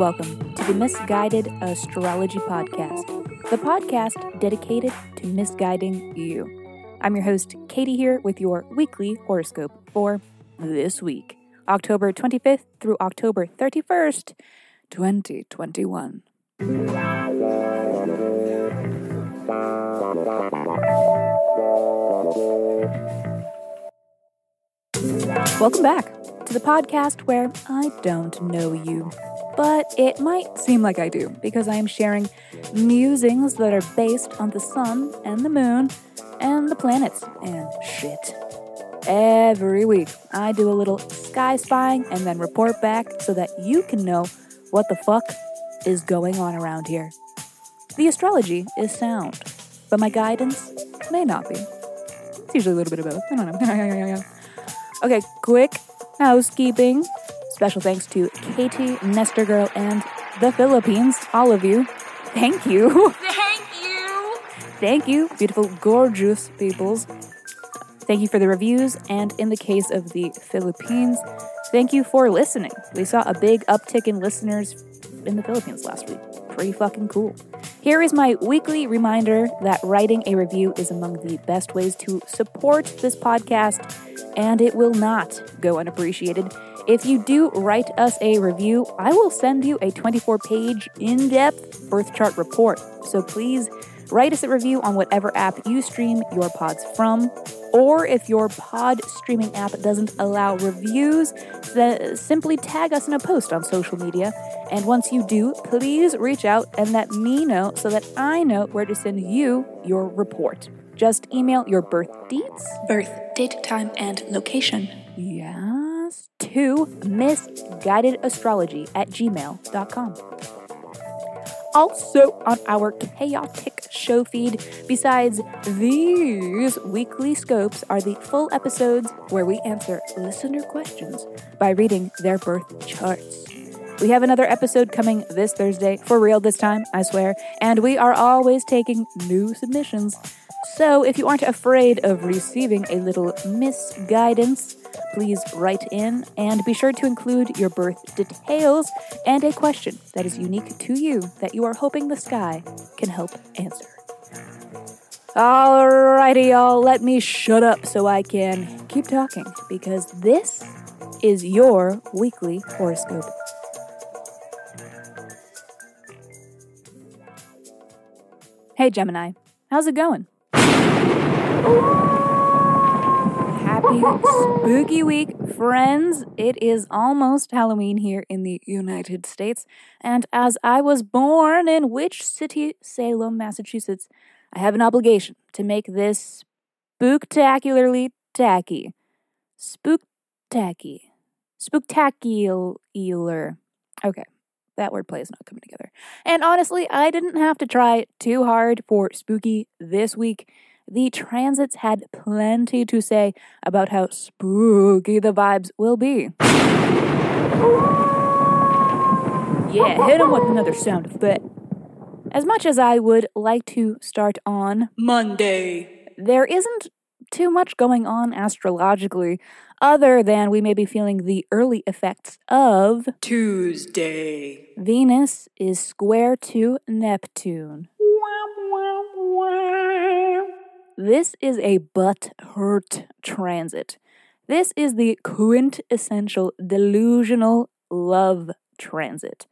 welcome to the Misguided Astrology Podcast, the podcast dedicated to misguiding you. I'm your host, Katie, here with your weekly horoscope for this week, October 25th through October 31st, 2021. Welcome back to the podcast where I don't know you, but it might seem like I do because I am sharing musings that are based on the sun and the moon and the planets and shit. Every week, I do a little sky spying and then report back so that you can know what the fuck is going on around here. The astrology is sound, but my guidance may not be. It's usually a little bit of both. I don't know. okay, quick housekeeping. Special thanks to Katie, Nestor Girl, and the Philippines. All of you. Thank you. Thank you. Thank you, beautiful, gorgeous peoples. Thank you for the reviews, and in the case of the Philippines, thank you for listening. We saw a big uptick in listeners in the Philippines last week. Pretty fucking cool. Here is my weekly reminder that writing a review is among the best ways to support this podcast, and it will not go unappreciated. If you do write us a review, I will send you a 24 page, in depth birth chart report. So please write us a review on whatever app you stream your pods from. Or if your pod streaming app doesn't allow reviews, then simply tag us in a post on social media. And once you do, please reach out and let me know so that I know where to send you your report. Just email your birth dates, birth date, time, and location. Yes, to misguidedastrology at gmail.com. Also, on our chaotic show feed, besides these weekly scopes, are the full episodes where we answer listener questions by reading their birth charts. We have another episode coming this Thursday, for real this time, I swear, and we are always taking new submissions. So if you aren't afraid of receiving a little misguidance, please write in and be sure to include your birth details and a question that is unique to you that you are hoping the sky can help answer. Alrighty, y'all, let me shut up so I can keep talking because this is your weekly horoscope. Hey, Gemini, how's it going? Spooky week, friends. It is almost Halloween here in the United States. And as I was born in which city? Salem, Massachusetts. I have an obligation to make this spooktacularly tacky. Spooktacky. Spooktacular. Okay, that wordplay is not coming together. And honestly, I didn't have to try too hard for spooky this week. The transits had plenty to say about how spooky the vibes will be. Yeah, hit him with another sound effect. As much as I would like to start on Monday, there isn't too much going on astrologically other than we may be feeling the early effects of Tuesday. Venus is square to Neptune. This is a butt hurt transit. This is the quintessential delusional love transit.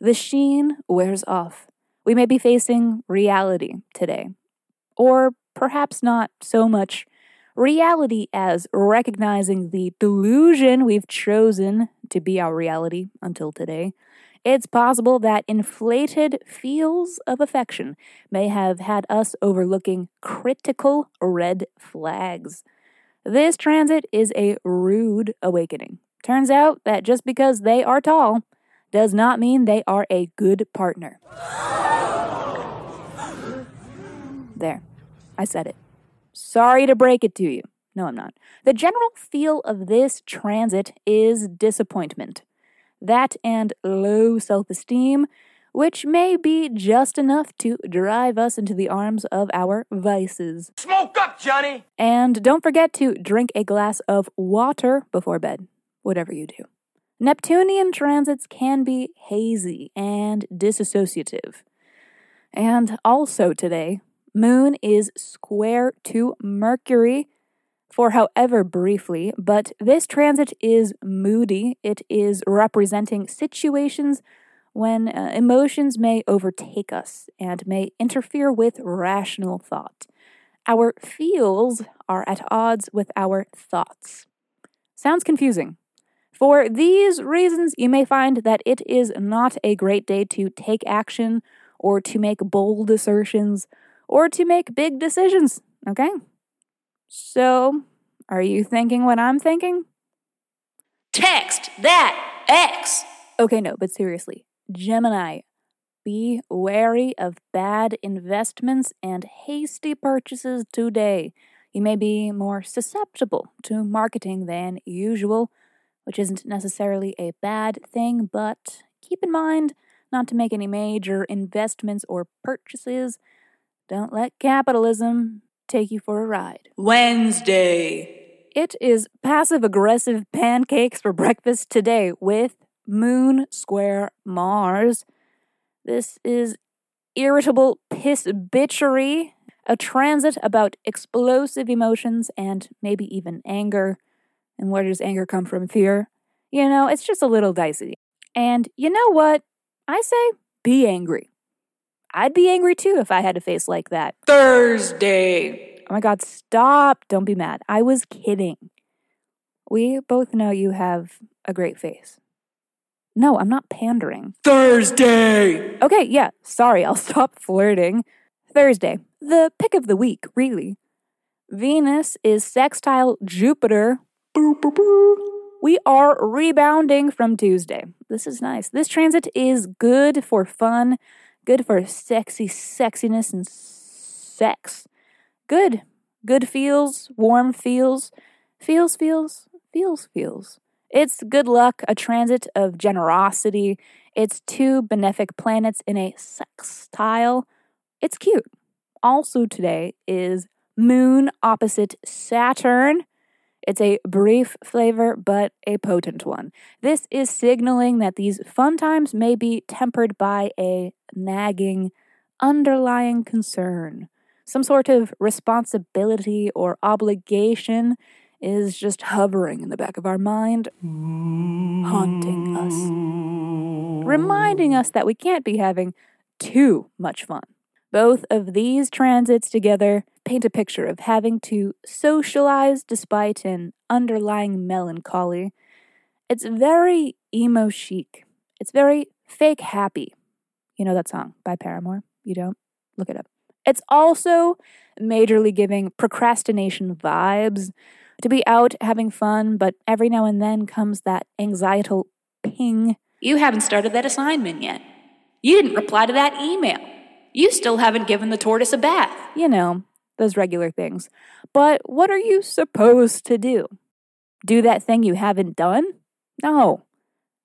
The sheen wears off. We may be facing reality today. Or perhaps not so much reality as recognizing the delusion we've chosen to be our reality until today. It's possible that inflated feels of affection may have had us overlooking critical red flags. This transit is a rude awakening. Turns out that just because they are tall does not mean they are a good partner. There, I said it. Sorry to break it to you. No, I'm not. The general feel of this transit is disappointment. That and low self esteem, which may be just enough to drive us into the arms of our vices. Smoke up, Johnny. And don't forget to drink a glass of water before bed, whatever you do. Neptunian transits can be hazy and disassociative. And also today, Moon is square to Mercury for however briefly, but this transit is moody. It is representing situations when uh, emotions may overtake us and may interfere with rational thought. Our feels are at odds with our thoughts. Sounds confusing. For these reasons, you may find that it is not a great day to take action or to make bold assertions or to make big decisions, okay? So, are you thinking what I'm thinking? Text that X. Okay, no, but seriously, Gemini, be wary of bad investments and hasty purchases today. You may be more susceptible to marketing than usual, which isn't necessarily a bad thing, but keep in mind not to make any major investments or purchases. Don't let capitalism take you for a ride. Wednesday. It is passive aggressive pancakes for breakfast today with Moon Square Mars. This is irritable piss bitchery, a transit about explosive emotions and maybe even anger. And where does anger come from? Fear? You know, it's just a little dicey. And you know what? I say be angry. I'd be angry too if I had a face like that. Thursday. Oh my god, stop. Don't be mad. I was kidding. We both know you have a great face. No, I'm not pandering. Thursday. Okay, yeah, sorry, I'll stop flirting. Thursday, the pick of the week, really. Venus is sextile Jupiter. We are rebounding from Tuesday. This is nice. This transit is good for fun, good for sexy sexiness and sex. Good. Good feels, warm feels, feels, feels, feels, feels. It's good luck, a transit of generosity. It's two benefic planets in a sextile. It's cute. Also, today is Moon opposite Saturn. It's a brief flavor, but a potent one. This is signaling that these fun times may be tempered by a nagging, underlying concern. Some sort of responsibility or obligation is just hovering in the back of our mind, haunting us, reminding us that we can't be having too much fun. Both of these transits together paint a picture of having to socialize despite an underlying melancholy. It's very emo chic. It's very fake happy. You know that song by Paramore? You don't? Look it up. It's also majorly giving procrastination vibes to be out having fun, but every now and then comes that anxietal ping. You haven't started that assignment yet. You didn't reply to that email. You still haven't given the tortoise a bath. You know, those regular things. But what are you supposed to do? Do that thing you haven't done? No.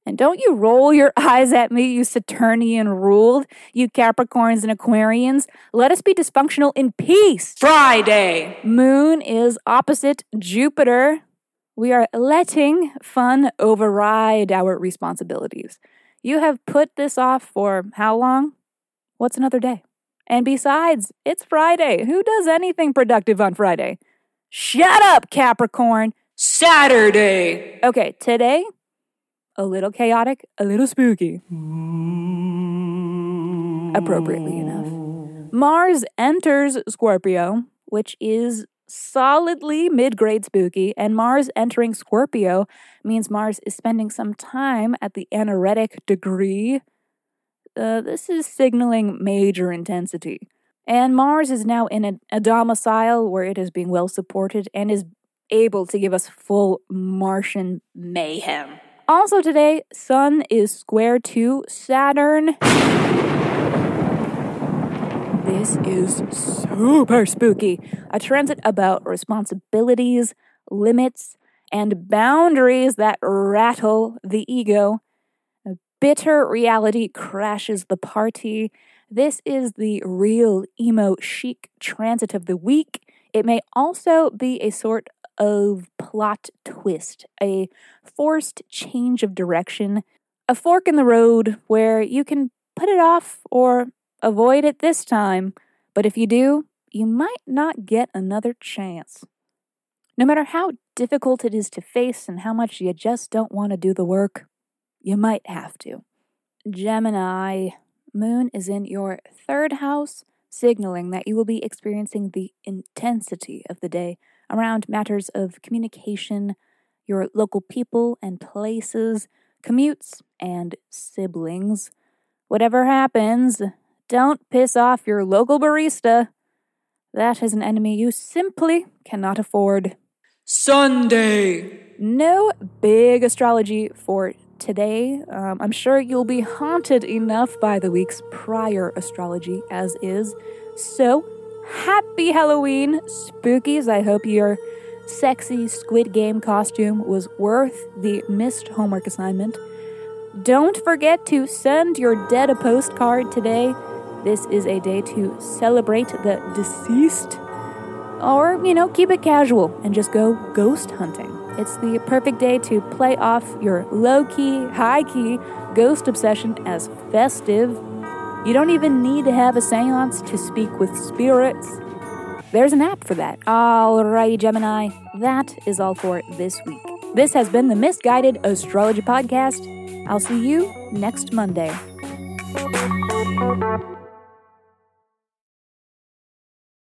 And don't you roll your eyes at me, you Saturnian ruled, you Capricorns and Aquarians. Let us be dysfunctional in peace. Friday. Moon is opposite Jupiter. We are letting fun override our responsibilities. You have put this off for how long? What's another day? And besides, it's Friday. Who does anything productive on Friday? Shut up, Capricorn. Saturday. Okay, today, a little chaotic, a little spooky. Appropriately enough. Mars enters Scorpio, which is solidly mid grade spooky, and Mars entering Scorpio means Mars is spending some time at the anaretic degree. Uh, this is signaling major intensity. And Mars is now in a, a domicile where it is being well supported and is able to give us full Martian mayhem. Also today, Sun is square to Saturn. This is super spooky. A transit about responsibilities, limits, and boundaries that rattle the ego. Bitter reality crashes the party. This is the real emo chic transit of the week. It may also be a sort of plot twist, a forced change of direction, a fork in the road where you can put it off or avoid it this time, but if you do, you might not get another chance. No matter how difficult it is to face and how much you just don't want to do the work, you might have to. Gemini, Moon is in your third house, signaling that you will be experiencing the intensity of the day around matters of communication, your local people and places, commutes, and siblings. Whatever happens, don't piss off your local barista. That is an enemy you simply cannot afford. Sunday! No big astrology for today. Um, I'm sure you'll be haunted enough by the week's prior astrology as is. So, happy Halloween, spookies. I hope your sexy Squid Game costume was worth the missed homework assignment. Don't forget to send your dead a postcard today. This is a day to celebrate the deceased. Or, you know, keep it casual and just go ghost hunting. It's the perfect day to play off your low key, high key ghost obsession as festive. You don't even need to have a seance to speak with spirits. There's an app for that. Alrighty, Gemini, that is all for this week. This has been the Misguided Astrology Podcast. I'll see you next Monday.